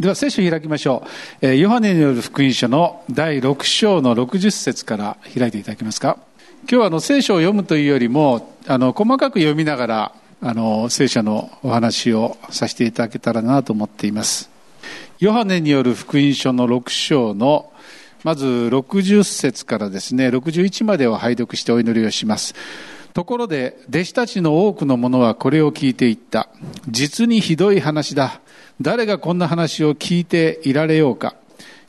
では聖書を開きましょう、えー、ヨハネによる福音書の第6章の60節から開いていただけますか？今日はあの聖書を読むというよりもあの細かく読みながらあの聖書のお話をさせていただけたらなと思っています。ヨハネによる福音書の6章のまず60節からですね61までを拝読してお祈りをします。ところで弟子たちの多くの者はこれを聞いていった。実にひどい話だ。誰がこんな話を聞いていられようか。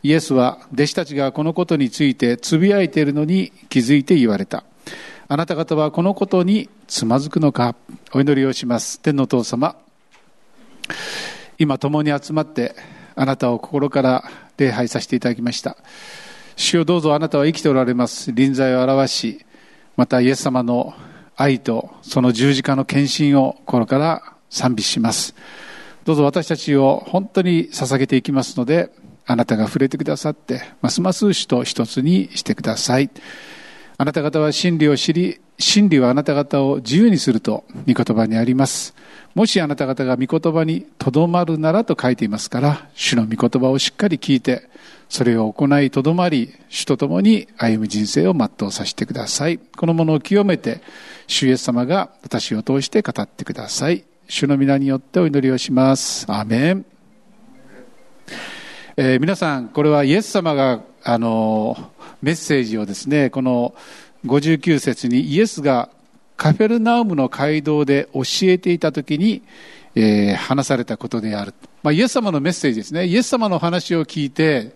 イエスは弟子たちがこのことについてつぶやいているのに気づいて言われた。あなた方はこのことにつまずくのか？お祈りをします。天の父様。今共に集まってあなたを心から礼拝させていただきました。主よどうぞあなたは生きておられます。臨在を表しまたイエス様の愛とその十字架の献身を心から賛美しますどうぞ私たちを本当に捧げていきますので、あなたが触れてくださって、ますます主と一つにしてください。あなた方は真理を知り、真理はあなた方を自由にすると、御言葉にあります。もしあなた方が御言葉にとどまるならと書いていますから、主の御言葉をしっかり聞いて、それを行いとどまり、主と共に歩む人生を全うさせてください。このものを清めて、主イエス様が私を通して語ってください。主の皆によってお祈りをします。アメン。えー、皆さん、これはイエス様が、あの、メッセージをですね、この59節にイエスがカフェルナウムの街道で教えていたときに、えー、話されたことである。まあ、イエス様のメッセージですね。イエス様の話を聞いて、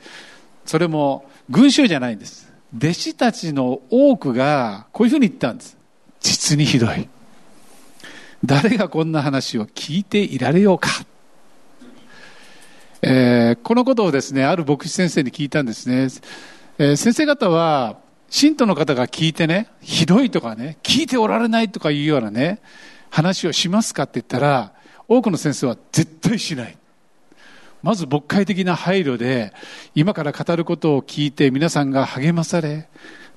それも群衆じゃないんです。弟子たちの多くがこういうふうに言ったんです。実にひどい。誰がこんな話を聞いていられようか。えー、このことをですね、ある牧師先生に聞いたんですね。えー、先生方は、信徒の方が聞いてね、ひどいとかね、聞いておられないとかいうようなね、話をしますかって言ったら、多くの先生は絶対しない。まず牧会的な配慮で、今から語ることを聞いて皆さんが励まされ、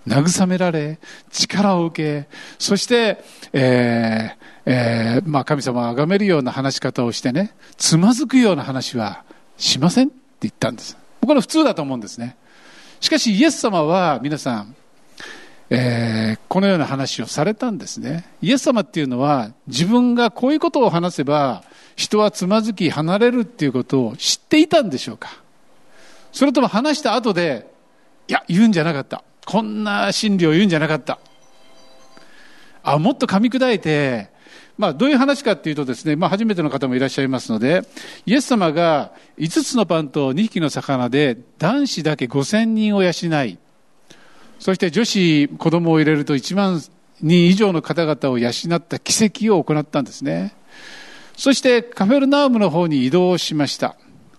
慰められ、力を受け、そして、えーえー、まあ、神様を崇めるような話し方をしてね、つまずくような話はしませんって言ったんです。これ普通だと思うんですね。しかしイエス様は皆さん、えー、このような話をされたんですね。イエス様っていうのは自分がこういうことを話せば人はつまずき離れるっていうことを知っていたんでしょうかそれとも話した後で、いや、言うんじゃなかった。こんな真理を言うんじゃなかった。あ、もっと噛み砕いて、まあ、どういう話かっていうとですね、まあ、初めての方もいらっしゃいますので、イエス様が5つのパンと2匹の魚で男子だけ5000人を養い、そして女子、子供を入れると1万人以上の方々を養った奇跡を行ったんですね。そしてカフェルナウムの方に移動しました。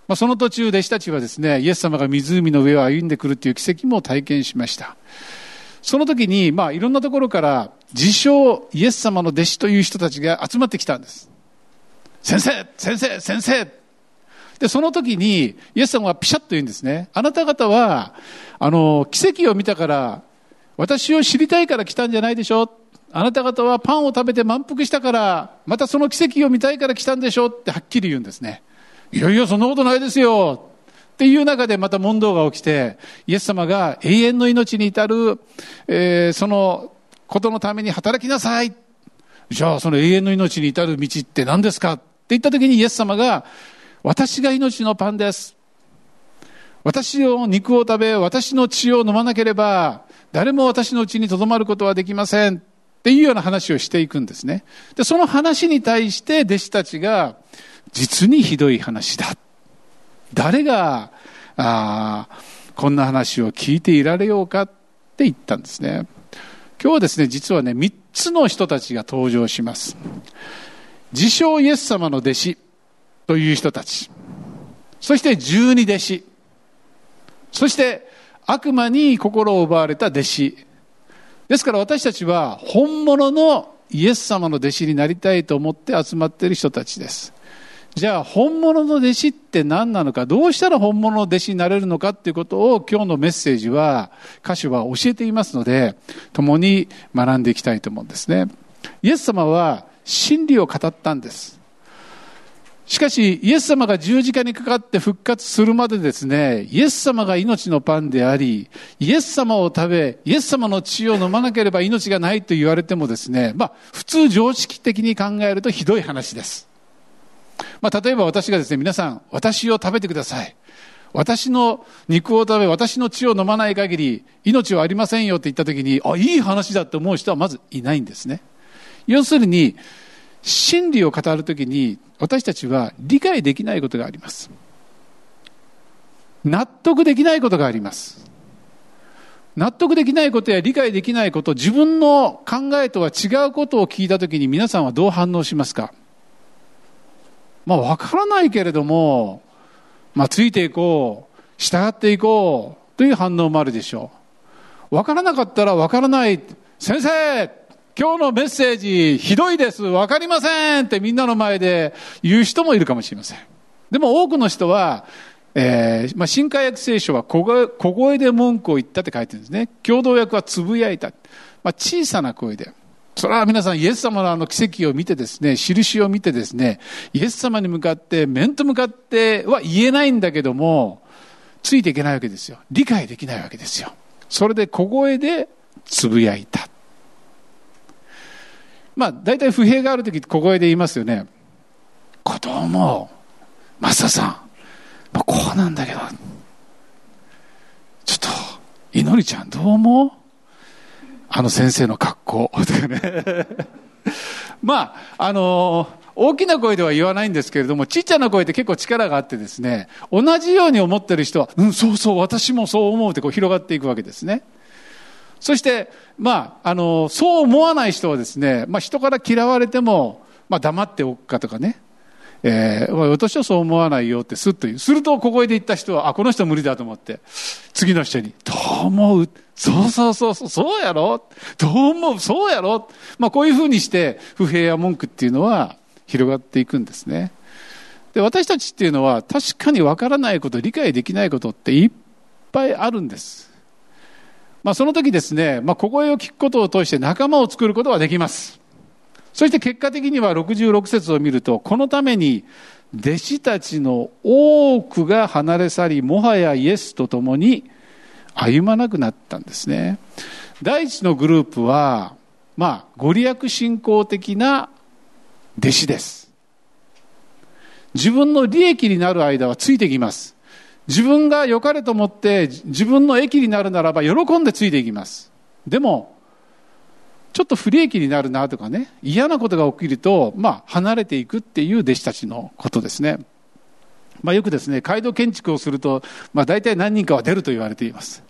まあ、その途中、弟子たちはですね、イエス様が湖の上を歩んでくるという奇跡も体験しました。その時に、まあ、いろんなところから、自称イエス様の弟子という人たちが集まってきたんです。先生先生先生で、その時に、イエス様はピシャッと言うんですね。あなた方は、あの、奇跡を見たから、私を知りたいから来たんじゃないでしょ？あなた方はパンを食べて満腹したから、またその奇跡を見たいから来たんでしょ？ってはっきり言うんですね。いやいや、そんなことないですよ。っていう中でまた問答が起きて、イエス様が永遠の命に至る、えー、そのことのために働きなさい。じゃあその永遠の命に至る道って何ですか？って言った時にイエス様が、私が命のパンです。私を肉を食べ、私の血を飲まなければ、誰も私の血に留まることはできません。っていうような話をしていくんですね。で、その話に対して弟子たちが、実にひどい話だ。誰が、あこんな話を聞いていられようかって言ったんですね。今日はですね、実はね、三つの人たちが登場します。自称イエス様の弟子という人たち。そして十二弟子。そして悪魔に心を奪われた弟子。ですから私たちは本物のイエス様の弟子になりたいと思って集まっている人たちです。じゃあ本物の弟子って何なのか、どうしたら本物の弟子になれるのかっていうことを今日のメッセージは、歌詞は教えていますので、共に学んでいきたいと思うんですね。イエス様は真理を語ったんです。しかし、イエス様が十字架にかかって復活するまでですね、イエス様が命のパンであり、イエス様を食べ、イエス様の血を飲まなければ命がないと言われてもですね、まあ、普通常識的に考えるとひどい話です。まあ、例えば私がですね、皆さん、私を食べてください。私の肉を食べ、私の血を飲まない限り、命はありませんよって言った時に、あ、いい話だと思う人はまずいないんですね。要するに、真理を語るときに私たちは理解できないことがあります。納得できないことがあります。納得できないことや理解できないこと、自分の考えとは違うことを聞いたときに皆さんはどう反応しますか？まあわからないけれども、まあついていこう、従っていこうという反応もあるでしょう。わからなかったらわからない。先生今日のメッセージひどいです、わかりませんってみんなの前で言う人もいるかもしれません。でも多くの人は、えー、まあ、新海訳聖書は小声で文句を言ったって書いてるんですね。共同訳はつぶやいた。まあ、小さな声で。それは皆さんイエス様のあの奇跡を見てですね、印を見てですね、イエス様に向かって、面と向かっては言えないんだけども、ついていけないわけですよ。理解できないわけですよ。それで小声でつぶやいた。まあ、大体不平がある時小声で言いますよね。ことも、マスターさん、まあ、こうなんだけど、ちょっと、いのりちゃんどう思う？あの先生の格好。とかね。まあ、あのー、大きな声では言わないんですけれども、ちっちゃな声って結構力があってですね、同じように思ってる人は、うん、そうそう、私もそう思うってこう広がっていくわけですね。そして、まあ、あの、そう思わない人はですね、まあ、人から嫌われても、まあ、黙っておくかとかね、えー、私はそう思わないよってすっと言う。すると、ここへで言った人は、あ、この人無理だと思って、次の人に、どう思う？そうそうそう、そうやろ？どう思う？そうやろ？まあ、こういうふうにして、不平や文句っていうのは広がっていくんですね。で、私たちっていうのは、確かにわからないこと、理解できないことっていっぱいあるんです。まあ、その時ですね、まあ、小声を聞くことを通して仲間を作ることができます。そして結果的には66節を見ると、このために弟子たちの多くが離れ去り、もはやイエスと共に歩まなくなったんですね。第一のグループは、まあ、ご利益信仰的な弟子です。自分の利益になる間はついてきます。自分が良かれと思って自分の益になるならば喜んでついていきます。でも、ちょっと不利益になるなとかね、嫌なことが起きると、まあ、離れていくっていう弟子たちのことですね。まあ、よくですね、街道建築をすると、まあ、大体何人かは出ると言われています。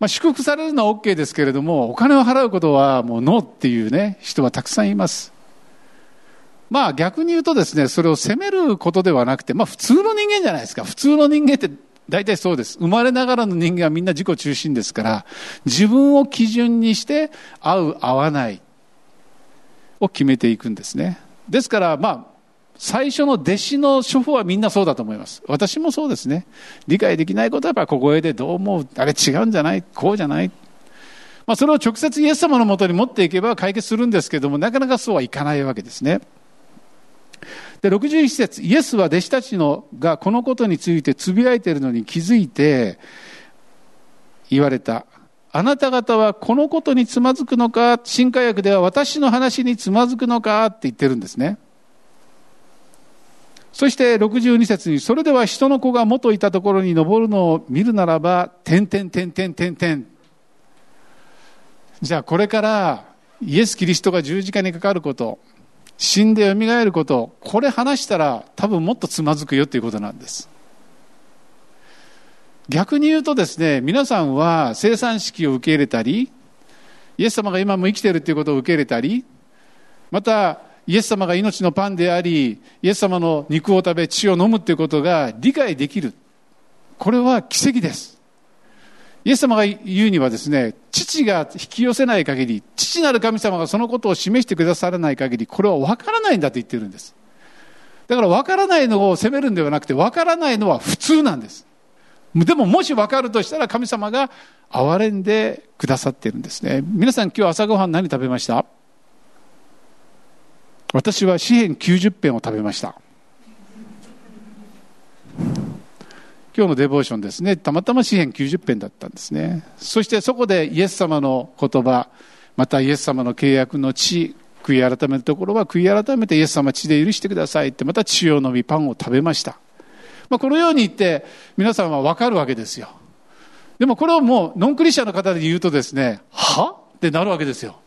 まあ、祝福されるのは OK ですけれども、お金を払うことはもうノーっていうね、人はたくさんいます。まあ逆に言うとですね、それを責めることではなくて、まあ普通の人間じゃないですか。普通の人間って大体そうです。生まれながらの人間はみんな自己中心ですから、自分を基準にして合う合わないを決めていくんですね。ですからまあ、最初の弟子の処方はみんなそうだと思います。私もそうですね。理解できないことはやっぱ小声でどう思う？あれ違うんじゃない？こうじゃない？まあそれを直接イエス様のもとに持っていけば解決するんですけども、なかなかそうはいかないわけですね。で、61節、イエスは弟子たちのがこのことについてつぶやいているのに気づいて言われた。あなた方はこのことにつまずくのか、新科学では私の話につまずくのか？って言ってるんですね。そして62節に、それでは人の子が元いたところに登るのを見るならば、点々点々点々。じゃあこれからイエス・キリストが十字架にかかること、死んで蘇ること、これ話したら多分もっとつまずくよっていうことなんです。逆に言うとですね、皆さんは生産式を受け入れたり、イエス様が今も生きているということを受け入れたり、また、イエス様が命のパンであり、イエス様の肉を食べ血を飲むということが理解できる。これは奇跡です。イエス様が言うにはですね、父が引き寄せない限り、父なる神様がそのことを示してくださらない限り、これは分からないんだと言ってるんです。だから分からないのを責めるんではなくて、分からないのは普通なんです。でももし分かるとしたら神様が憐れんでくださってるんですね。皆さん今日朝ごはん何食べました？私は詩篇90編を食べました。今日のデボーションですね、たまたま詩篇90編だったんですね。そしてそこでイエス様の言葉、またイエス様の契約の地、悔い改めるところは悔い改めてイエス様血で許してくださいってまた血を飲みパンを食べました。まあ、このように言って皆さんはわかるわけですよ。でもこれをもうノンクリスチャンの方で言うとですね、は？ってなるわけですよ。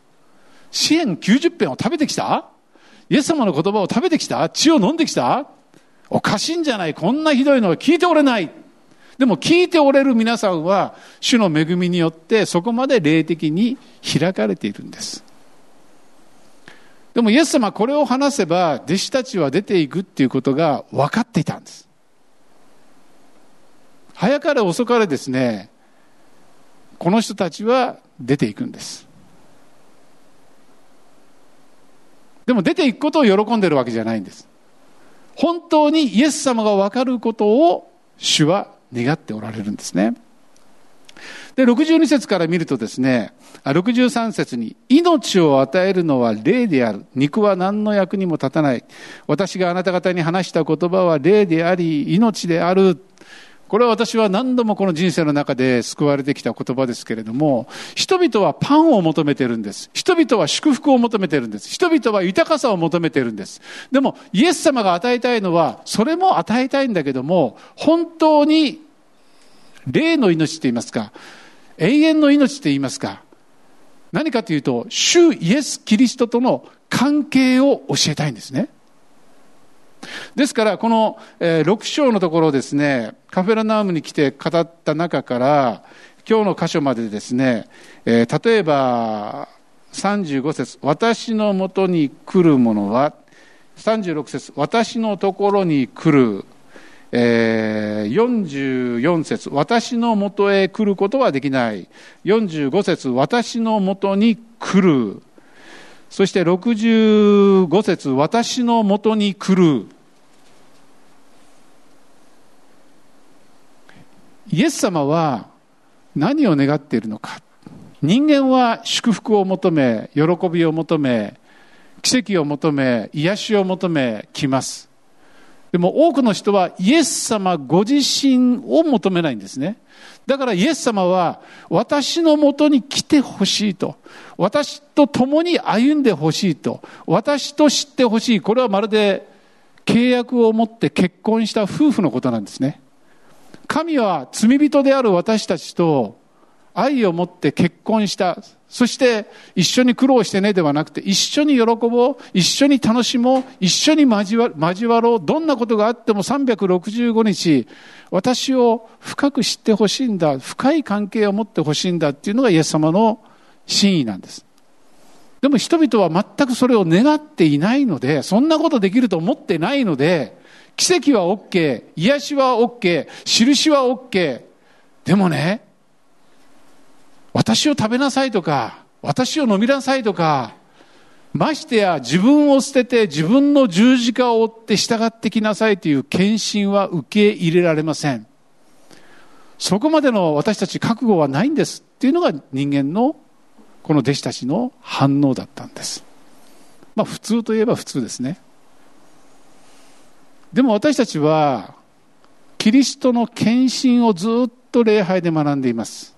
支援90編を食べてきた？イエス様の言葉を食べてきた？血を飲んできた？おかしいんじゃない？こんなひどいのは聞いておれない。でも聞いておれる皆さんは主の恵みによってそこまで霊的に開かれているんです。でもイエス様これを話せば弟子たちは出ていくっていうことが分かっていたんです。早かれ遅かれですね、この人たちは出ていくんです。でも出ていくことを喜んでるわけじゃないんです。本当にイエス様が分かることを主は願っておられるんですね。で、62節から見るとですね、63節に、命を与えるのは霊である。肉は何の役にも立たない。私があなた方に話した言葉は霊であり、命である。これは私は何度もこの人生の中で救われてきた言葉ですけれども、人々はパンを求めてるんです。人々は祝福を求めてるんです。人々は豊かさを求めてるんです。でも、イエス様が与えたいのは、それも与えたいんだけども、本当に霊の命って言いますか、永遠の命って言いますか、何かというと、主イエス・キリストとの関係を教えたいんですね。ですから、この、え6章のところですね、カフェラナームに来て語った中から、今日の箇所までですね、え、例えば、35節私のもとに来る者は、36節私のところに来る、えー、44節私のもとへ来ることはできない。45節私のもとに来る。そして65節私のもとに来る。イエス様は何を願っているのか。人間は祝福を求め、喜びを求め、奇跡を求め、癒しを求め、来ます。でも多くの人はイエス様ご自身を求めないんですね。だからイエス様は私のもとに来てほしいと。私と共に歩んでほしいと。私と知ってほしい。これはまるで契約を持って結婚した夫婦のことなんですね。神は罪人である私たちと愛を持って結婚した。そして一緒に苦労してねではなくて一緒に喜ぼう、一緒に楽しもう、一緒に交わ交わろう。どんなことがあっても365日私を深く知ってほしいんだ。深い関係を持ってほしいんだっていうのがイエス様の真意なんです。でも人々は全くそれを願っていないので、そんなことできると思ってないので、奇跡は OK、癒しは OK、印は OK。でもね、私を食べなさいとか、私を飲みなさいとか、ましてや自分を捨てて自分の十字架を追って従ってきなさいという献身は受け入れられません。そこまでの私たち覚悟はないんですっていうのが人間のこの弟子たちの反応だったんです。まあ普通といえば普通ですね。でも私たちはキリストの献身をずっと礼拝で学んでいます。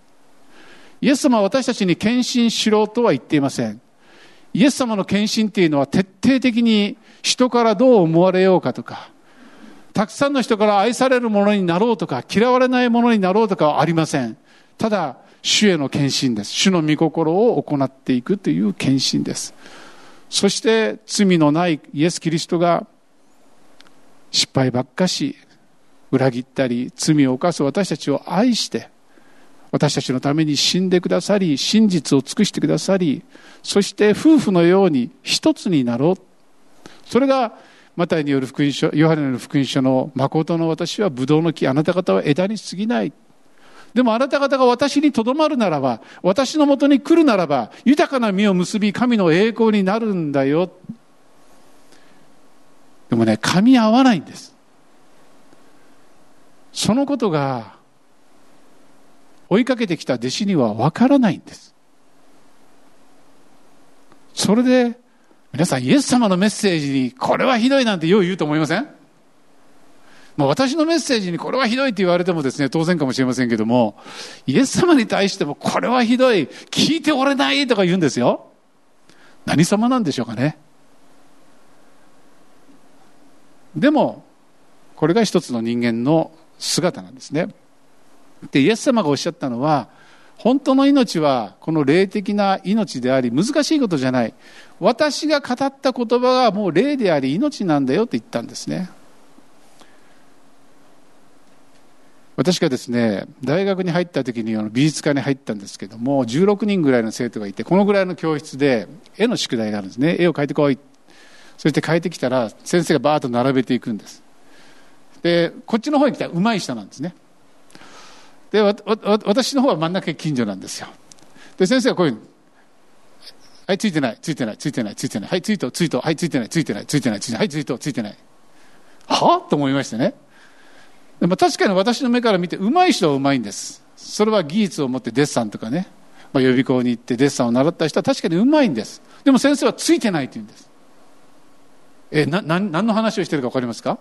イエス様は私たちに献身しろとは言っていません。イエス様の献身っていうのは徹底的に人からどう思われようかとか、たくさんの人から愛されるものになろうとか、嫌われないものになろうとかはありません。ただ、主への献身です。主の御心を行っていくという献身です。そして罪のないイエス・キリストが失敗ばっかし、裏切ったり罪を犯す私たちを愛して、私たちのために死んでくださり、真実を尽くしてくださり、そして夫婦のように一つになろう。それが、マタイによる福音書、ヨハネの福音書の誠の私はブドウの木、あなた方は枝に過ぎない。でもあなた方が私にとどまるならば、私のもとに来るならば、豊かな実を結び、神の栄光になるんだよ。でもね、噛み合わないんです。そのことが、追いかけてきた弟子にはわからないんです。それで、皆さんイエス様のメッセージに、これはひどいなんてよう言うと思いません？まあ、私のメッセージにこれはひどいって言われてもですね、当然かもしれませんけども、イエス様に対してもこれはひどい、聞いておれないとか言うんですよ。何様なんでしょうかね？でも、これが一つの人間の姿なんですね。で、イエス様がおっしゃったのは、本当の命はこの霊的な命であり、難しいことじゃない。私が語った言葉がもう霊であり命なんだよって言ったんですね。私がですね、大学に入った時に美術科に入ったんですけども、16人ぐらいの生徒がいて、このぐらいの教室で絵の宿題があるんですね。絵を描いてこい。そして描いてきたら、先生がバーッと並べていくんです。で、こっちの方に来たら上手い人なんですね。で、私の方は真ん中近所なんですよ。で、先生がこういう、はい、ついてない、ついてない、ついてない、ついてない、はい、ついと、ついと、はい、ついてない、ついてない、ついてない、ついてない、はい、ついと、ついてない。はあ？と思いましてね。でも確かに私の目から見て、上手い人は上手いんです。それは技術を持ってデッサンとかね、まあ、予備校に行ってデッサンを習った人は確かに上手いんです。でも先生はついてないと言うんです。え、な、何の話をしてるか分かりますか？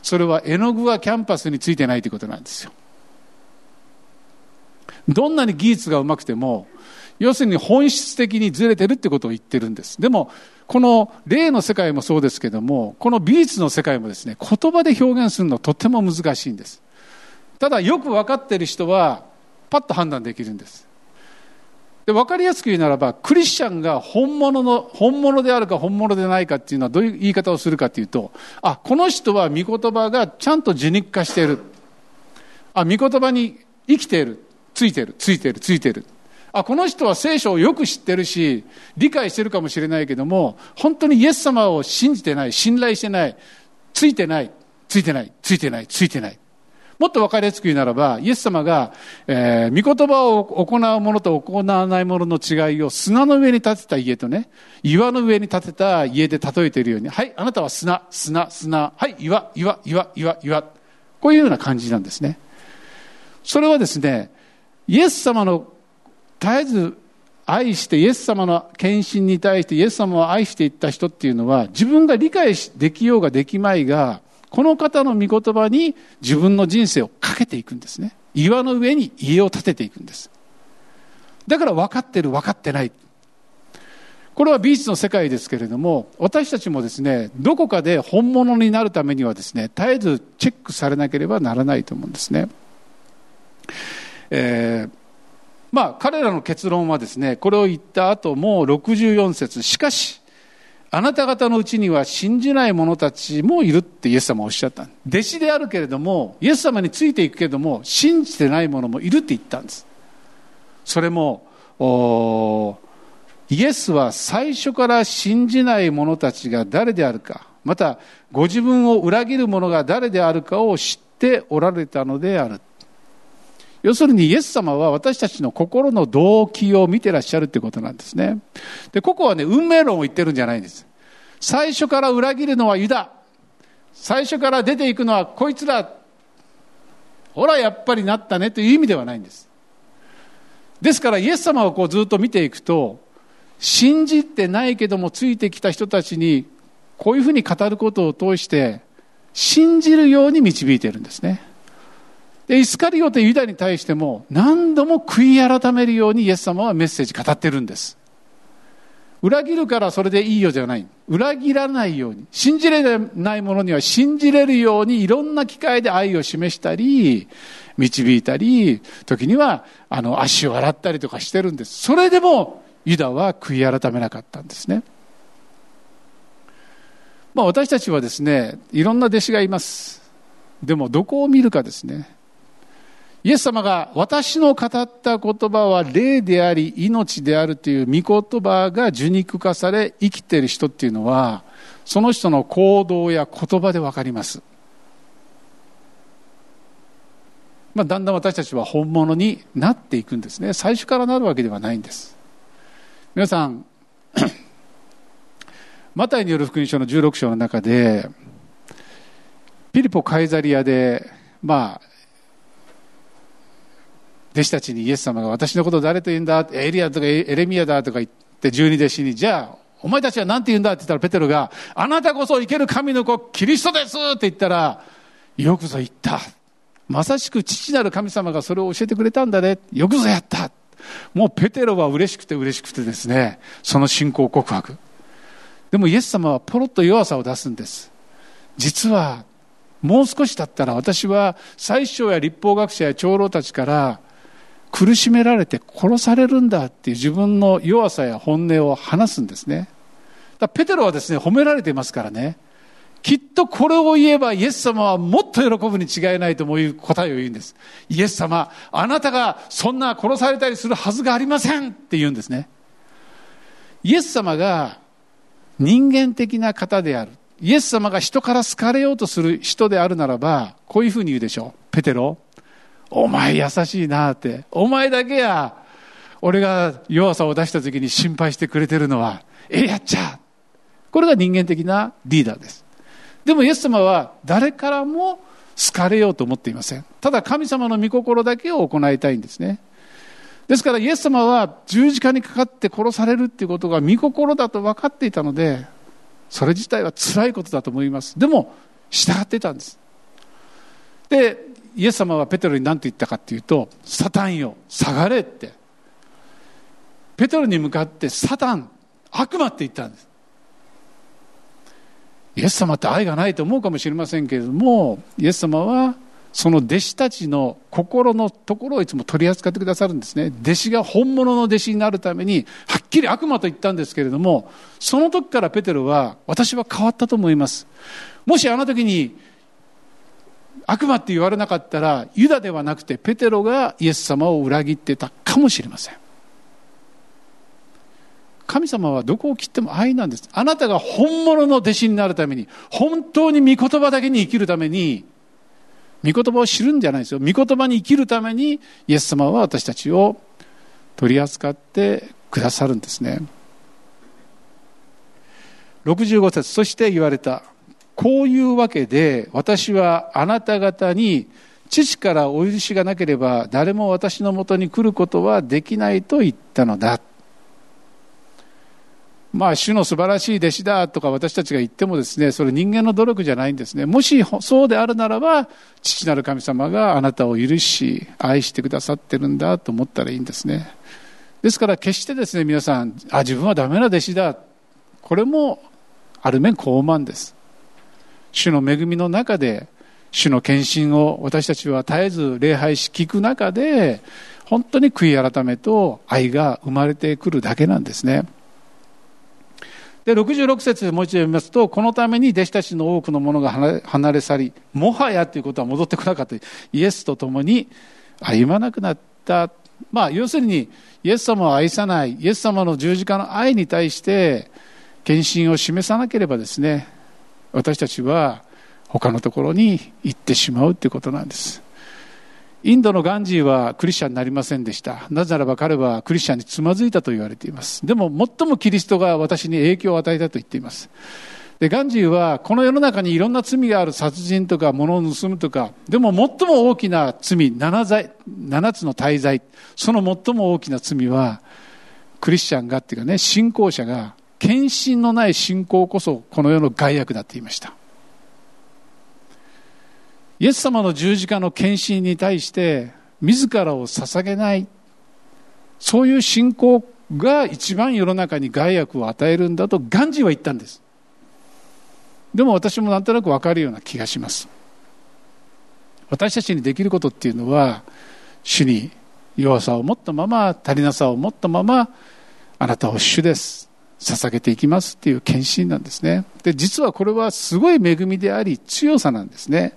それは絵の具はキャンパスについてないということなんですよ。どんなに技術がうまくても、要するに本質的にずれてるってことを言ってるんです。でも、この霊の世界もそうですけども、この美術の世界もですね、言葉で表現するのとても難しいんです。ただ、よく分かってる人は、パッと判断できるんです。で、分かりやすく言うならば、クリスチャンが本物の、本物であるか本物でないかっていうのはどういう言い方をするかというと、あ、この人は御言葉がちゃんと受肉化している。あ、御言葉に生きている。ついてる、ついてる、ついてる。あ、この人は聖書をよく知ってるし、理解してるかもしれないけども、本当にイエス様を信じてない、信頼してない、ついてない、ついてない、ついてない、ついてない。もっと分かりやすく言うならば、イエス様が、えー、御言葉を行うものと行わないものの違いを砂の上に建てた家とね、岩の上に建てた家で例えているように、はい、あなたは砂、砂、砂、はい、岩、岩、岩、岩、岩。こういうような感じなんですね。それはですね、イエス様の絶えず愛してイエス様の献身に対してイエス様を愛していった人っていうのは自分が理解できようができまいがこの方の御言葉に自分の人生をかけていくんですね。岩の上に家を建てていくんです。だから分かってる分かってない。これは美術の世界ですけれども、私たちもですね、どこかで本物になるためにはですね、絶えずチェックされなければならないと思うんですね。えー、まあ彼らの結論はですね、これを言った後も64節しかし、あなた方のうちには信じない者たちもいるってイエス様はおっしゃった。弟子であるけれども、イエス様についていくけれども、信じてない者もいるって言ったんです。それも、イエスは最初から信じない者たちが誰であるか、またご自分を裏切る者が誰であるかを知っておられたのである。要するにイエス様は私たちの心の動機を見てらっしゃるってことなんですね。で、ここはね、運命論を言ってるんじゃないんです。最初から裏切るのはユダ。最初から出ていくのはこいつら。ほら、やっぱりなったねという意味ではないんです。ですから、イエス様をこうずっと見ていくと、信じてないけどもついてきた人たちに、こういうふうに語ることを通して、信じるように導いてるんですね。で、イスカリオテユダに対しても何度も悔い改めるようにイエス様はメッセージ語ってるんです。裏切るからそれでいいよじゃない。裏切らないように。信じれないものには信じれるようにいろんな機会で愛を示したり、導いたり、時にはあの足を洗ったりとかしてるんです。それでもユダは悔い改めなかったんですね。まあ私たちはですね、いろんな弟子がいます。でもどこを見るかですね。イエス様が私の語った言葉は霊であり命であるという御言葉が受肉化され生きている人っていうのはその人の行動や言葉でわかります。まあ、だんだん私たちは本物になっていくんですね。最初からなるわけではないんです。皆さん、マタイによる福音書の16章の中で、ピリポ・カイザリアで、まあ、弟子たちにイエス様が私のことを誰と言うんだ？エリアとかエレミアだとか言って十二弟子に、じゃあ、お前たちは何て言うんだ？って言ったらペテロが、あなたこそ生ける神の子、キリストですって言ったら、よくぞ言った。まさしく父なる神様がそれを教えてくれたんだね。よくぞやった。もうペテロは嬉しくて嬉しくてですね、その信仰告白。でもイエス様はポロッと弱さを出すんです。実は、もう少しだったら私は最初や立法学者や長老たちから苦しめられて殺されるんだっていう自分の弱さや本音を話すんですね。ペテロはですね、褒められていますからね。きっとこれを言えばイエス様はもっと喜ぶに違いないという答えを言うんです。イエス様、あなたがそんな殺されたりするはずがありませんって言うんですね。イエス様が人間的な方である。イエス様が人から好かれようとする人であるならば、こういうふうに言うでしょう。ペテロ、お前優しいなって。お前だけや、俺が弱さを出した時に心配してくれてるのは、ええやっちゃこれが人間的なリーダーです。でもイエス様は誰からも好かれようと思っていません。ただ神様の御心だけを行いたいんですね。ですからイエス様は十字架にかかって殺されるっていうことが御心だと分かっていたので、それ自体は辛いことだと思います。でも、従っていたんです。で、イエス様はペテロに何て言ったかっていうと、サタンよ、下がれって。ペテロに向かってサタン、悪魔って言ったんです。イエス様って愛がないと思うかもしれませんけれども、イエス様はその弟子たちの心のところをいつも取り扱ってくださるんですね。弟子が本物の弟子になるために、はっきり悪魔と言ったんですけれども、その時からペテロは、私は変わったと思います。もしあの時に、悪魔って言われなかったら、ユダではなくてペテロがイエス様を裏切ってたかもしれません。神様はどこを切っても愛なんです。あなたが本物の弟子になるために、本当に御言葉だけに生きるために、御言葉を知るんじゃないですよ。御言葉に生きるために、イエス様は私たちを取り扱ってくださるんですね。65節そして言われた。こういうわけで、私はあなた方に、父からお許しがなければ、誰も私のもとに来ることはできないと言ったのだ。まあ、主の素晴らしい弟子だとか私たちが言ってもですね、それ人間の努力じゃないんですね。もしそうであるならば、父なる神様があなたを許し、愛してくださってるんだと思ったらいいんですね。ですから決してですね、皆さん、あ、自分はダメな弟子だ。これも、ある面傲慢です。主の恵みの中で、主の献身を私たちは絶えず礼拝し聞く中で、本当に悔い改めと愛が生まれてくるだけなんですね。で、66節もう一度読みますと、このために弟子たちの多くの者が離れ去り、もはやということは戻ってこなかった。イエスと共に歩まなくなった。まあ、要するに、イエス様を愛さない、イエス様の十字架の愛に対して、献身を示さなければですね、私たちは他のところに行ってしまうということなんです。インドのガンジーはクリスチャンになりませんでした。なぜならば彼はクリスチャンにつまずいたと言われています。でも最もキリストが私に影響を与えたと言っています。で、ガンジーはこの世の中にいろんな罪がある殺人とか物を盗むとか、でも最も大きな罪、7, 罪7つの大罪、その最も大きな罪は、クリスチャンがっていうかね、信仰者が、献身のない信仰こそこの世の害悪だって言いました。イエス様の十字架の献身に対して自らを捧げない。そういう信仰が一番世の中に害悪を与えるんだとガンジーは言ったんです。でも私もなんとなく分かるような気がします。私たちにできることっていうのは主に弱さを持ったまま足りなさを持ったままあなたを主です。捧げていきますっていう献身なんですねで実はこれはすごい恵みであり強さなんですね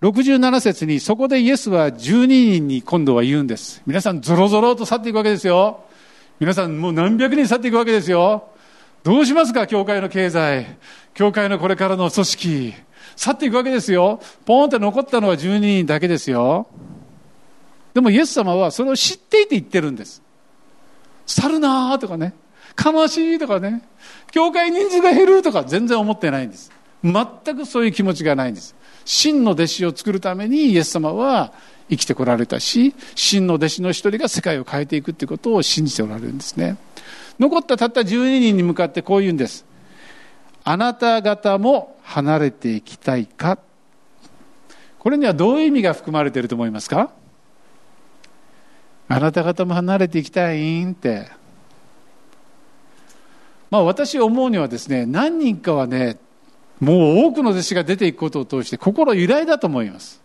67節にそこでイエスは12人に今度は言うんです。皆さんゾロゾロと去っていくわけですよ。皆さんもう何百人去っていくわけですよ。どうしますか教会の経済。教会のこれからの組織。去っていくわけですよ。ポーンって残ったのは12人だけですよ。でもイエス様はそれを知っていて言ってるんです。去るなーとかね。悲しいとかね。教会人数が減るとか全然思ってないんです。全くそういう気持ちがないんです。真の弟子を作るためにイエス様は生きてこられたし、真の弟子の一人が世界を変えていくということを信じておられるんですね。残ったたった12人に向かってこう言うんです。あなた方も離れていきたいかこれにはどういう意味が含まれていると思いますか？あなた方も離れていきたいんって。まあ私思うにはですね、何人かはね、もう多くの弟子が出ていくことを通して心揺らいだと思います。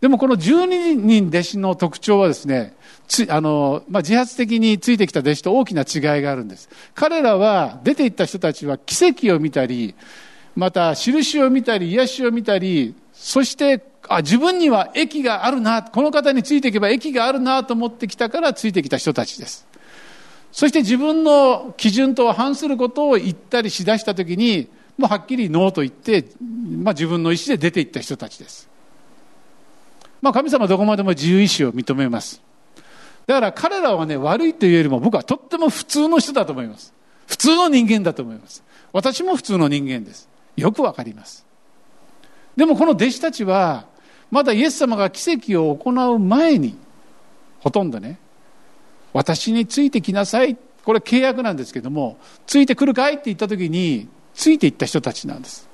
でもこの12人弟子の特徴はですね、あの、まあ、自発的についてきた弟子と大きな違いがあるんです。彼らは、出て行った人たちは奇跡を見たり、また印を見たり、癒しを見たり、そしてあ自分には益があるな、この方についていけば益があるなと思ってきたからついてきた人たちです。そして自分の基準とは反することを言ったりしだしたときに、もうはっきりノーと言って、まあ、自分の意思で出ていった人たちです。まあ、神様はどこまでも自由意志を認めます。だから彼らはね、悪いというよりも僕はとっても普通の人だと思います。普通の人間だと思います。私も普通の人間です。よくわかります。でもこの弟子たちは、まだイエス様が奇跡を行う前に、ほとんどね、私についてきなさい。これ契約なんですけども、ついてくるかい？って言った時に、ついていった人たちなんです。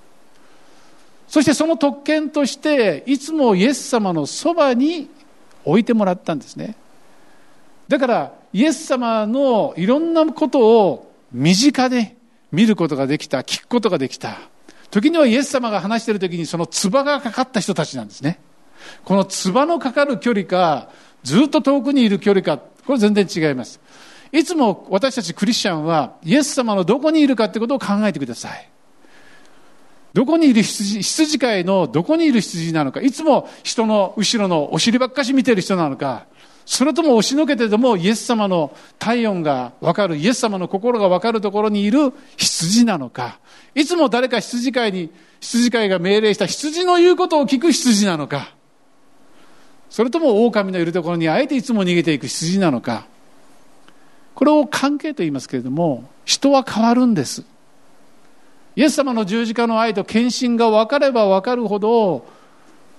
そしてその特権として、いつもイエス様のそばに置いてもらったんですね。だからイエス様のいろんなことを身近で見ることができた、聞くことができた。時にはイエス様が話している時にその唾がかかった人たちなんですね。この唾のかかる距離か、ずっと遠くにいる距離か、これ全然違います。いつも私たちクリスチャンはイエス様のどこにいるかってことを考えてください。どこにいる羊、羊飼いのどこにいる羊なのか、いつも人の後ろのお尻ばっかし見てる人なのか、それとも押しのけてでもイエス様の体温がわかる、イエス様の心がわかるところにいる羊なのか、いつも誰か羊飼いに、羊飼いが命令した羊の言うことを聞く羊なのか、それとも狼のいるところにあえていつも逃げていく羊なのか、これを関係と言いますけれども、人は変わるんです。イエス様の十字架の愛と献身が分かれば分かるほど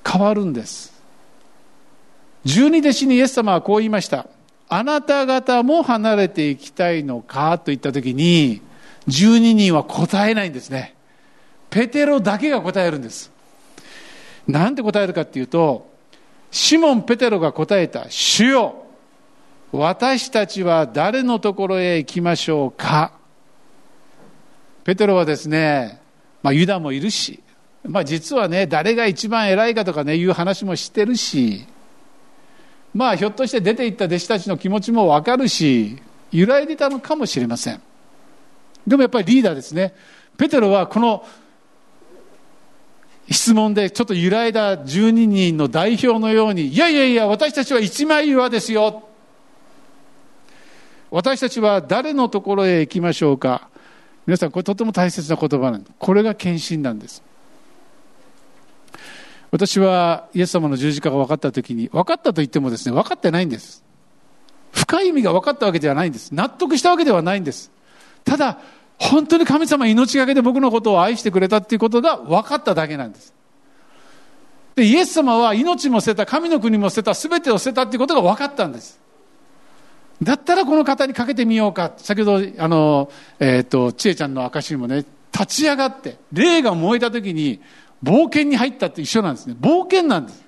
変わるんです。十二弟子にイエス様はこう言いました。あなた方も離れていきたいのかと言ったときに、十二人は答えないんですね。ペテロだけが答えるんです。なんて答えるかっていうと、シモン・ペテロが答えた、主よ、私たちは誰のところへ行きましょうか？ペテロはですね、まあ、ユダもいるし、まあ、実はね、誰が一番偉いかとかね、いう話もしてるし、まあひょっとして出て行った弟子たちの気持ちもわかるし、揺らいでたのかもしれません。でもやっぱりリーダーですね。ペテロはこの質問でちょっと揺らいだ12人の代表のように、いやいやいや、私たちは一枚岩ですよ。私たちは誰のところへ行きましょうか。皆さん、これとても大切な言葉なんです。これが献身なんです。私はイエス様の十字架が分かった時に、分かったと言ってもですね、分かってないんです。深い意味が分かったわけではないんです。納得したわけではないんです。ただ、本当に神様命がけで僕のことを愛してくれたっていうことが分かっただけなんです。で、イエス様は命も捨てた、神の国も捨てた、全てを捨てたっていうことが分かったんです。だったらこの方にかけてみようか。先ほど、あの、えっ、ー、と、ちえちゃんの証にもね、立ち上がって、霊が燃えた時に、冒険に入ったって一緒なんですね。冒険なんです。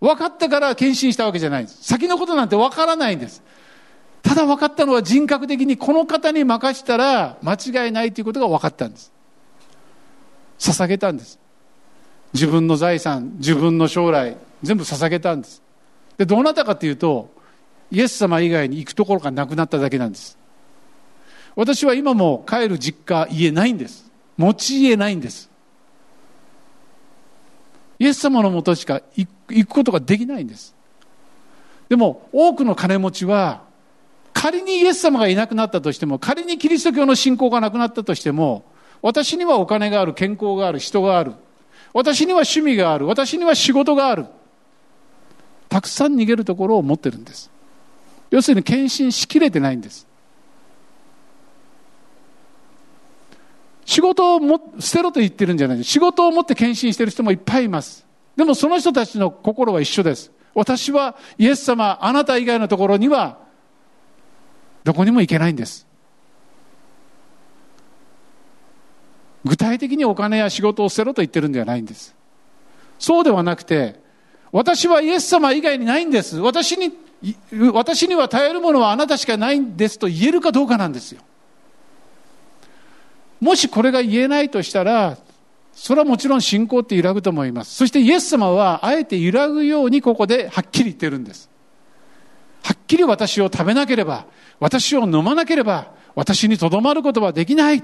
分かったから献身したわけじゃないです。先のことなんて分からないんです。ただ分かったのは人格的にこの方に任したら間違いないということが分かったんです。捧げたんです。自分の財産、自分の将来、全部捧げたんです。で、どうなったかというと、イエス様以外に行くところがなくなっただけなんです。私は今も帰る実家、家ないんです。持ち家ないんです。イエス様のもとしか行くことができないんです。でも、多くの金持ちは、仮にイエス様がいなくなったとしても、仮にキリスト教の信仰がなくなったとしても、私にはお金がある、健康がある、人がある。私には趣味がある、私には仕事がある。たくさん逃げるところを持ってるんです。要するに献身しきれてないんです。仕事をも捨てろと言ってるんじゃないです。仕事を持って献身してる人もいっぱいいます。でもその人たちの心は一緒です。私はイエス様、あなた以外のところにはどこにも行けないんです。具体的にお金や仕事を捨てろと言ってるんではないんです。そうではなくて、私はイエス様以外にないんです。私に、私には頼るものはあなたしかないんですと言えるかどうかなんですよ。もしこれが言えないとしたら、それはもちろん信仰って揺らぐと思います。そしてイエス様はあえて揺らぐようにここではっきり言ってるんです。はっきり私を食べなければ、私を飲まなければ、私にとどまることはできない。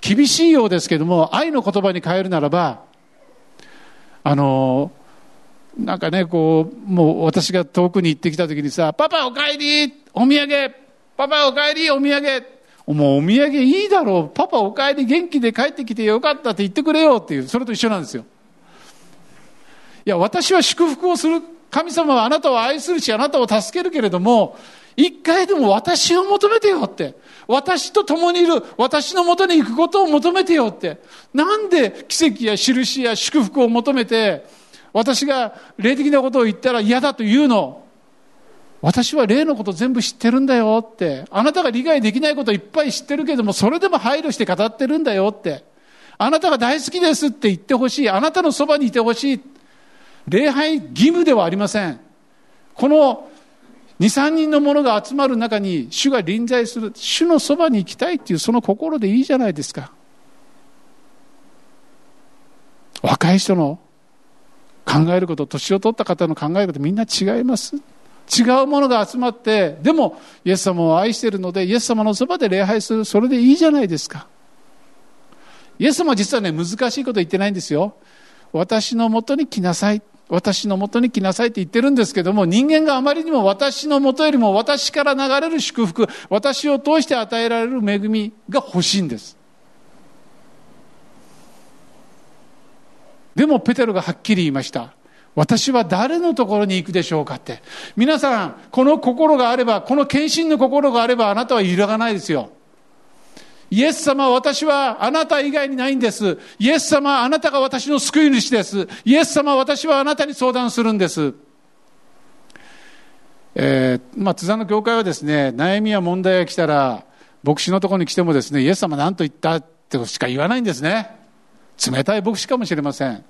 厳しいようですけども、愛の言葉に変えるならば、あの、なんかね、こう、もう私が遠くに行ってきた時にさ、パパお帰りお土産パパお帰りお土産もうお土産いいだろうパパお帰り元気で帰ってきてよかったって言ってくれよっていう、それと一緒なんですよ。いや、私は祝福をする。神様はあなたを愛するし、あなたを助けるけれども、一回でも私を求めてよって。私と共にいる、私のもとに行くことを求めてよって。なんで奇跡や印や祝福を求めて、私が霊的なことを言ったら嫌だと言うの？私は霊のこと全部知ってるんだよって。あなたが理解できないこといっぱい知ってるけども、それでも配慮して語ってるんだよって。あなたが大好きですって言ってほしい。あなたのそばにいてほしい。礼拝義務ではありません。この2、3人の者が集まる中に主が臨在する。主のそばに行きたいっていうその心でいいじゃないですか。若い人の考えること、年を取った方の考えることみんな違います。違うものが集まって、でも、イエス様を愛しているので、イエス様のそばで礼拝する。それでいいじゃないですか。イエス様は実はね、難しいこと言ってないんですよ。私のもとに来なさい。私のもとに来なさいって言ってるんですけども、人間があまりにも私のもとよりも私から流れる祝福、私を通して与えられる恵みが欲しいんです。でもペテロがはっきり言いました。私は誰のところに行くでしょうかって。皆さん、この心があれば、この献身の心があれば、あなたは揺らがないですよ。イエス様、私はあなた以外にないんです。イエス様、あなたが私の救い主です。イエス様、私はあなたに相談するんです。えー、まあ、津田の教会はですね、悩みや問題が来たら、牧師のところに来てもですね、イエス様何と言ったってしか言わないんですね。冷たい牧師かもしれません。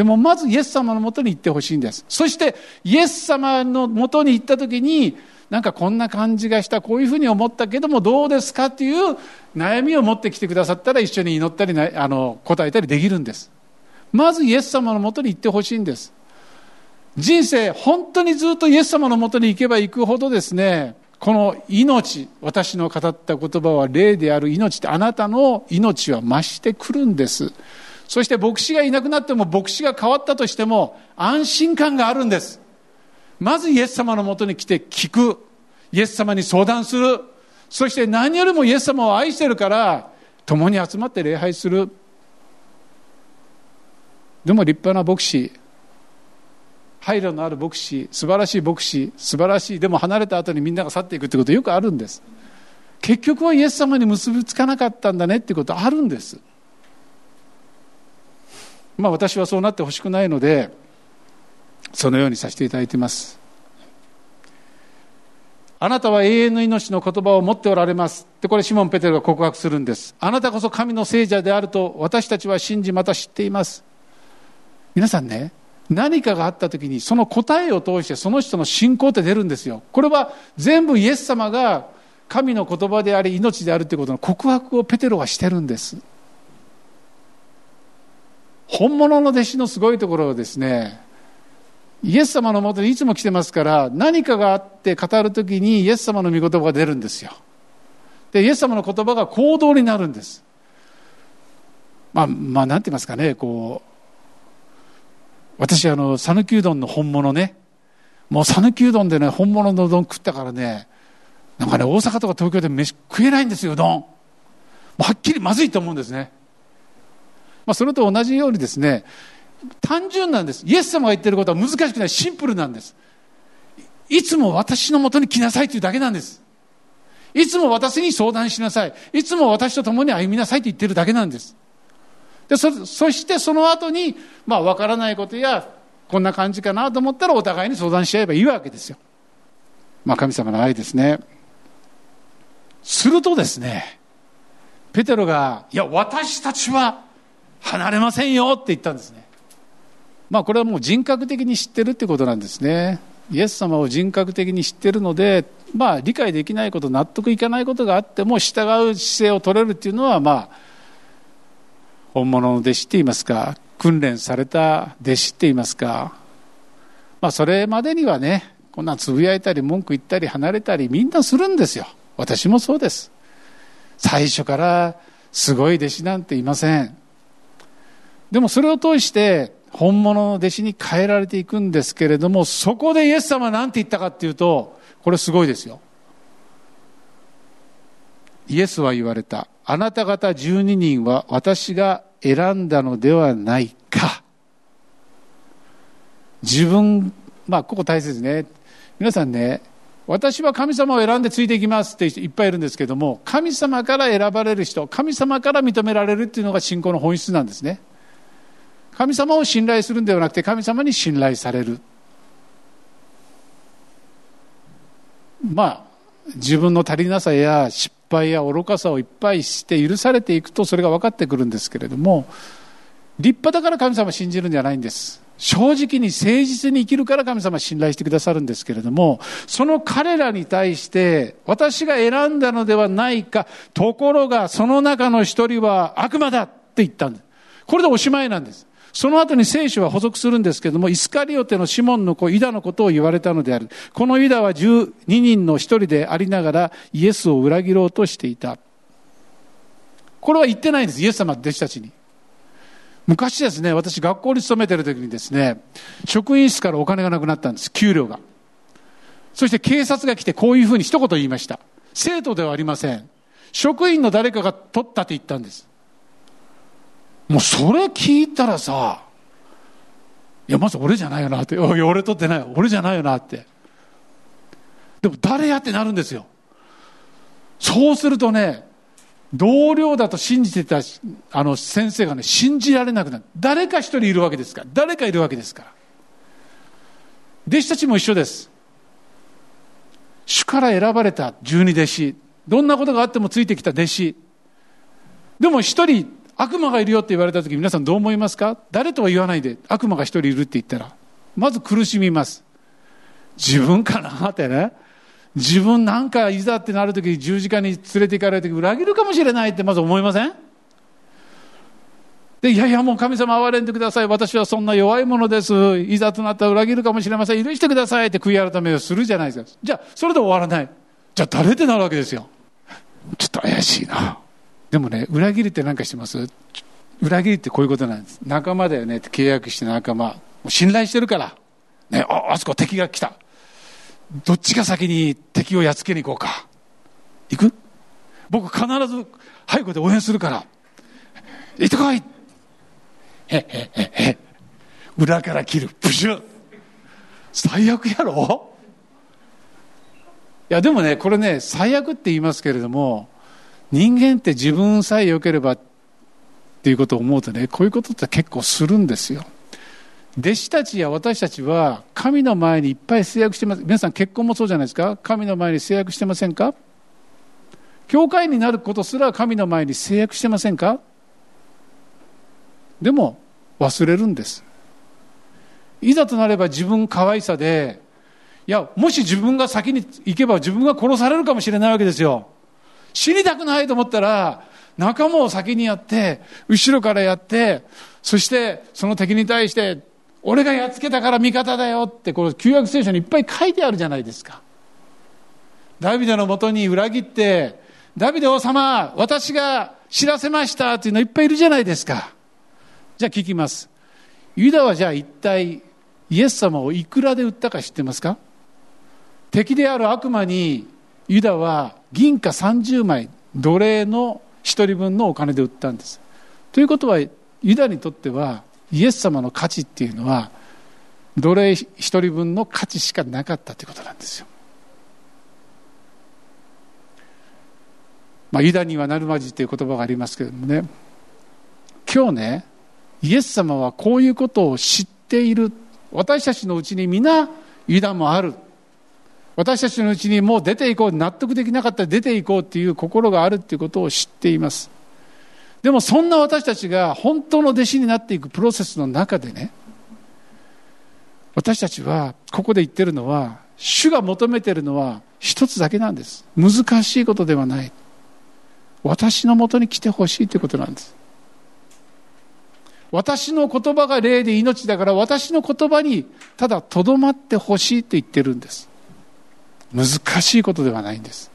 でもまずイエス様のもとに行ってほしいんです。そしてイエス様のもとに行った時に、なんかこんな感じがした、こういうふうに思ったけどもどうですかっていう悩みを持ってきてくださったら一緒に祈ったり、あの、答えたりできるんです。まずイエス様のもとに行ってほしいんです。人生、本当にずっとイエス様のもとに行けば行くほどですね、この命、私の語った言葉は霊である命ってあなたの命は増してくるんです。そして牧師がいなくなっても牧師が変わったとしても安心感があるんです。まずイエス様のもとに来て聞く。イエス様に相談する。そして何よりもイエス様を愛してるから共に集まって礼拝する。でも立派な牧師、配慮のある牧師、素晴らしい牧師、素晴らしい、でも離れた後にみんなが去っていくってことよくあるんです。結局はイエス様に結びつかなかったんだねってことあるんです。まあ私はそうなってほしくないので、そのようにさせていただいています。あなたは永遠の命の言葉を持っておられます。ってこれシモン・ペテロが告白するんです。あなたこそ神の聖者であると私たちは信じまた知っています。皆さんね、何かがあった時にその答えを通してその人の信仰って出るんですよ。これは全部イエス様が神の言葉であり命であるということの告白をペテロはしてるんです。本物の弟子のすごいところはですね、イエス様のもとにいつも来てますから、何かがあって語るときにイエス様の御言葉が出るんですよ。で、イエス様の言葉が行動になるんです。まあ、まあ、なんて言いますかね、こう、私、あの、讃岐うどんの本物ね、もう讃岐うどんでね、本物のうどん食ったからね、なんかね、大阪とか東京で飯食えないんですよ、うどん。はっきりまずいと思うんですね。まあ、それと同じようにですね、単純なんです。イエス様が言ってることは難しくない、シンプルなんです。いつも私のもとに来なさいというだけなんです。いつも私に相談しなさい。いつも私と共に歩みなさいと言ってるだけなんです。でそそしてその後に、まあ、わからないことや、こんな感じかなと思ったらお互いに相談し合えばいいわけですよ。まあ、神様の愛ですね。するとですね、ペテロが、いや、私たちは離れませんよって言ったんですね。まあこれはもう人格的に知ってるってことなんですね。イエス様を人格的に知ってるので、まあ理解できないこと、納得いかないことがあっても従う姿勢を取れるっていうのは、まあ、本物の弟子って言いますか、訓練された弟子って言いますか、まあそれまでにはね、こんなつぶやいたり文句言ったり離れたりみんなするんですよ。私もそうです。最初からすごい弟子なんていません。でもそれを通して本物の弟子に変えられていくんですけれども、そこでイエス様は何て言ったかっていうと、これすごいですよ。イエスは言われた。あなた方12人は私が選んだのではないか。自分、まあ、ここ大切ね。皆さんね、私は神様を選んでついていきますっていっぱいいるんですけども、神様から選ばれる人、神様から認められるっていうのが信仰の本質なんですね。神様を信頼するんではなくて、神様に信頼される。まあ、自分の足りなさや失敗や愚かさをいっぱいして許されていくと、それが分かってくるんですけれども、立派だから神様信じるんじゃないんです。正直に誠実に生きるから神様信頼してくださるんですけれども、その彼らに対して、私が選んだのではないか、ところがその中の一人は悪魔だって言ったんです。これでおしまいなんです。その後に聖書は補足するんですけども、イスカリオテのシモンの子、イダのことを言われたのである。このイダは12人の一人でありながら、イエスを裏切ろうとしていた。これは言ってないんです、イエス様弟子たちに。昔ですね、私学校に勤めてる時にですね、職員室からお金がなくなったんです、給料が。そして警察が来てこういうふうに一言言いました。生徒ではありません。職員の誰かが取ったって言ったんです。もうそれ聞いたらさ、いや、まず俺じゃないよなって。おい、俺取ってない。俺じゃないよなって。でも誰やってなるんですよ。そうするとね、同僚だと信じてたあの先生がね、信じられなくなる。誰か一人いるわけですから。誰かいるわけですから。弟子たちも一緒です。主から選ばれた十二弟子。どんなことがあってもついてきた弟子。でも一人悪魔がいるよって言われた時皆さんどう思いますか？誰とは言わないで悪魔が一人いるって言ったら。まず苦しみます。自分かなってね。自分なんかいざってなるとき十字架に連れて行かれるとき裏切るかもしれないってまず思いません？で、いやいやもう神様憐れんでください。私はそんな弱いものです。いざとなったら裏切るかもしれません。許してくださいって悔い改めをするじゃないですか。じゃあ、それで終わらない。じゃあ誰ってなるわけですよ。ちょっと怪しいな。でもね、裏切りって何かしてます？裏切りってこういうことなんです。仲間だよねって契約して仲間。信頼してるから。ね、あ、あそこ敵が来た。どっちが先に敵をやっつけに行こうか。行く？僕必ず背後で応援するから。行ってこいへへへへ。裏から切る。プシュ最悪やろ？いやでもね、これね、最悪って言いますけれども、人間って自分さえ良ければっていうことを思うとね、こういうことって結構するんですよ。弟子たちや私たちは神の前にいっぱい制約してます。皆さん結婚もそうじゃないですか神の前に制約してませんか？教会になることすら神の前に制約してませんか？でも忘れるんです。いざとなれば自分可愛さで、いや、もし自分が先に行けば自分が殺されるかもしれないわけですよ。死にたくないと思ったら、仲間を先にやって、後ろからやって、そしてその敵に対して俺がやっつけたから味方だよって、この旧約聖書にいっぱい書いてあるじゃないですか。ダビデのもとに裏切って、ダビデ王様、私が知らせましたっていうのいっぱいいるじゃないですか。じゃあ聞きます。ユダはじゃあ一体イエス様をいくらで売ったか知ってますか？敵である悪魔にユダは銀貨30枚奴隷の一人分のお金で売ったんです。ということはユダにとってはイエス様の価値っていうのは奴隷一人分の価値しかなかったということなんですよ。まあ、ユダにはなるまじという言葉がありますけどもね今日ねイエス様はこういうことを知っている私たちのうちに皆ユダもある私たちのうちにもう出ていこう納得できなかったら出ていこうっていう心があるっていうことを知っていますでもそんな私たちが本当の弟子になっていくプロセスの中でね、私たちはここで言ってるのは、主が求めてるのは一つだけなんです。難しいことではない。私のもとに来てほしいということなんです。私の言葉が霊で命だから私の言葉にただとどまってほしいと言ってるんです。難しいことではないんです。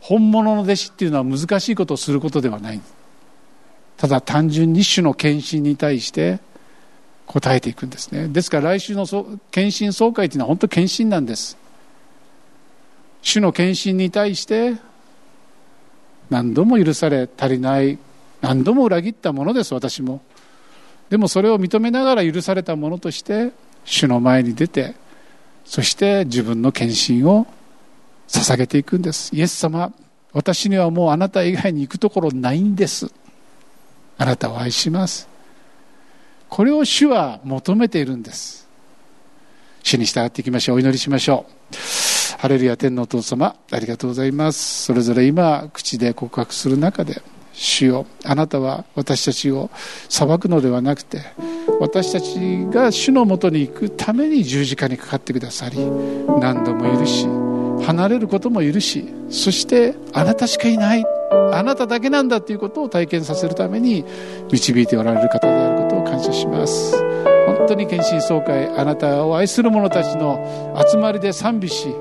本物の弟子っていうのは難しいことをすることではない。ただ単純に主の献身に対して答えていくんですね。ですから来週の献身総会というのは本当献身なんです。主の献身に対して何度も許され足りない何度も裏切ったものです私もでもそれを認めながら許されたものとして主の前に出てそして自分の献身を捧げていくんです。イエス様私にはもうあなた以外に行くところないんです。あなたを愛します。これを主は求めているんです。主に従っていきましょう。お祈りしましょう。ハレルヤ天のお父様ありがとうございます。それぞれ今口で告白する中で主よあなたは私たちを裁くのではなくて私たちが主のもとに行くために十字架にかかってくださり何度も許し離れることも許しそしてあなたしかいない。あなただけなんだということを体験させるために導いておられる方であることを感謝します。本当に献身総会あなたを愛する者たちの集まりで賛美し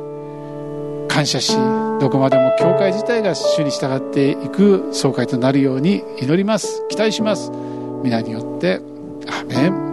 感謝しどこまでも教会自体が主に従っていく総会となるように祈ります。期待します。皆によって。アメン。